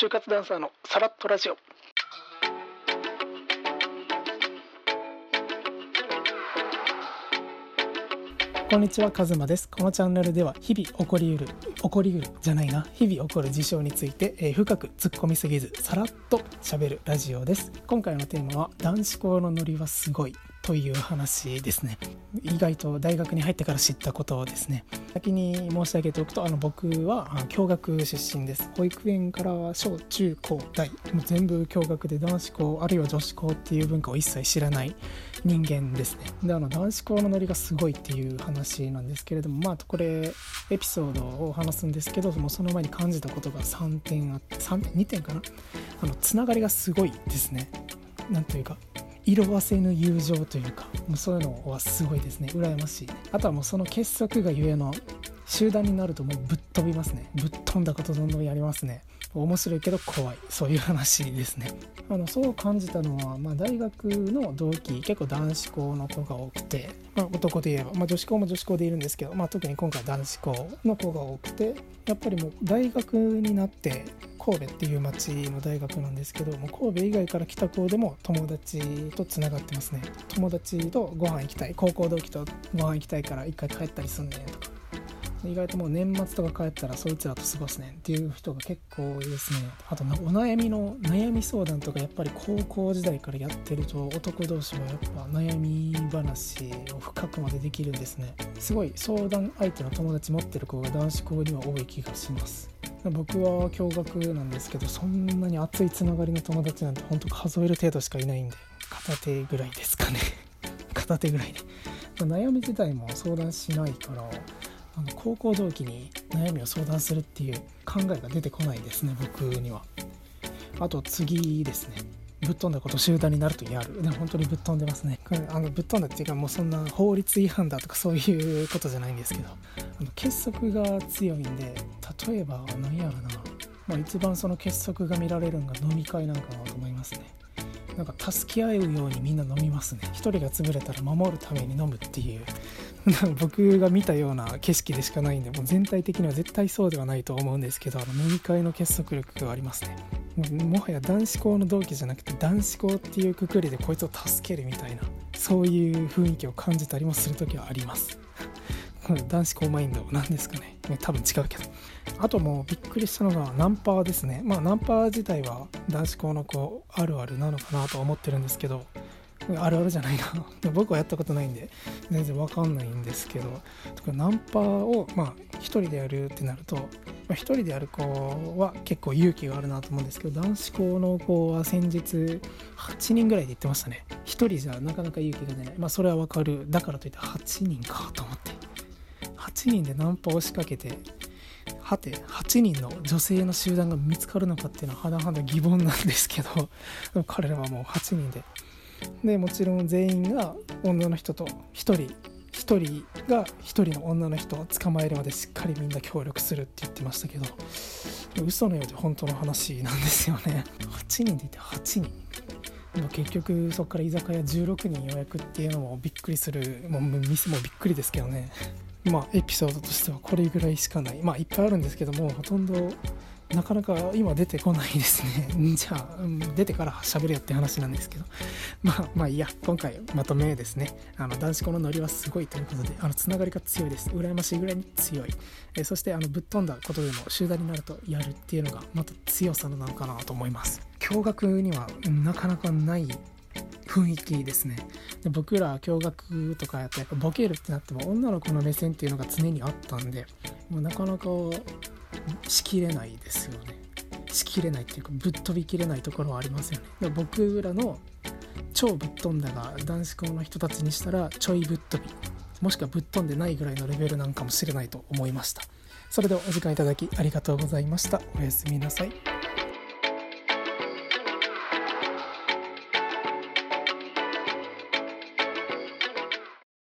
就活ダンサーのさらっとラジオこんにちは、カズマです。このチャンネルでは日々起こりうる、起こりうるじゃないな、日々起こる事象について、えー深く突っ込みすぎず、さらっと喋るラジオです。今回のテーマは、男子校のノリはすごいという話ですね。意外と大学に入ってから知ったことですね。先に申し上げておくと、あの僕は共学出身です。保育園から小中高大、もう全部共学で男子校、あるいは女子校っていう文化を一切知らない人間ですね。で、あの男子校のノリがすごいっていう話なんですけれども、まあこれエピソードを話すんですけど、もうその前に感じたことが3点あって、3点、2点かな？あのつながりがすごいですね。なんというか。色褪せぬ友情というかもうそういうのはすごいですね。羨ましい。あとはもうその結束がゆえの集団になるともうぶっ飛びますね。ぶっ飛んだことどんどんやりますね。面白いけど怖い。そういう話ですね。あのそう感じたのは、まあ、大学の同期結構男子校の子が多くて、まあ、男で言えば、まあ、女子校も女子校でいるんですけど、まあ、特に今回男子校の子が多くてやっぱりもう大学になって神戸っていう町の大学なんですけどもう神戸以外から来た子でも友達とつながってますね。友達とご飯行きたい高校同期とご飯行きたいから一回帰ったりすんねんとか。意外ともう年末とか帰ったらそいつらと過ごすねんっていう人が結構多いですね。あとお悩みの悩み相談とかやっぱり高校時代からやってると男同士はやっぱ悩み話を深くまでできるんですね。すごい相談相手の友達持ってる子が男子校には多い気がします。僕は共学なんですけどそんなに熱いつながりの友達なんて本当数える程度しかいないんで片手ぐらいですかね。片手ぐらいで悩み自体も相談しないからあの高校同期に悩みを相談するっていう考えが出てこないですね僕には。あと次ですね。ぶっ飛んだこと集団になるとやる。でも本当にぶっ飛んでますね。あのぶっ飛んだっていうかもうそんな法律違反だとかそういうことじゃないんですけど。あの結束が強いんで例えば何やろな、まあ、一番その結束が見られるのが飲み会なんかなと思いますね。なんか助け合うようにみんな飲みますね。一人が潰れたら守るために飲むっていう。僕が見たような景色でしかないんでもう全体的には絶対そうではないと思うんですけどあの飲み会の結束力がありますね。もはや男子校の同期じゃなくて男子校っていうくくりでこいつを助けるみたいなそういう雰囲気を感じたりもする時はあります。男子校マインドなんですかね。多分違うけど。あともうびっくりしたのがナンパですね。まあナンパ自体は男子校の子あるあるなのかなと思ってるんですけど。あるあるじゃないな。僕はやったことないんで全然わかんないんですけど。とかナンパをまあ一人でやるってなると、一人でやる子は結構勇気があるなと思うんですけど男子校の子は先日8人ぐらいで言ってましたね。一人じゃなかなか勇気が出ない。まあそれはわかる。だからといって8人かと思って。8人でナンパを仕掛けてはて8人の女性の集団が見つかるのかっていうのは甚だ疑問なんですけど 彼らはもう8人で。でもちろん全員が女の人と1人1人が1人の女の人を捕まえるまでしっかりみんな協力するって言ってましたけど嘘のようで本当の話なんですよね。8人でいて8人。でも結局そこから居酒屋16人予約っていうのもびっくりする。もう店もびっくりですけどね。まあエピソードとしてはこれぐらいしかないまあいっぱいあるんですけどもほとんどなかなか今出てこないですね。じゃあ、うん出てから喋るよって話なんですけど。まあ、まあいや、今回まとめですね。あの、男子校のノリはすごいということで、あの、つながりが強いです。羨ましいぐらいに強い。えそして、あの、ぶっ飛んだことでも集団になるとやるっていうのが、また強さなのかなと思います。驚愕にはなかなかい雰囲気ですね。で僕ら共学とかやってやっぱボケるってなっても女の子の目線っていうのが常にあったんでもうなかなかしきれないですよね。しきれないっていうかぶっ飛びきれないところはありますよね。で僕らの超ぶっ飛んだが男子校の人たちにしたらちょいぶっ飛び。もしくはぶっ飛んでないぐらいのレベルなんかもしれないと思いました。それではお時間いただきありがとうございました。おやすみなさい。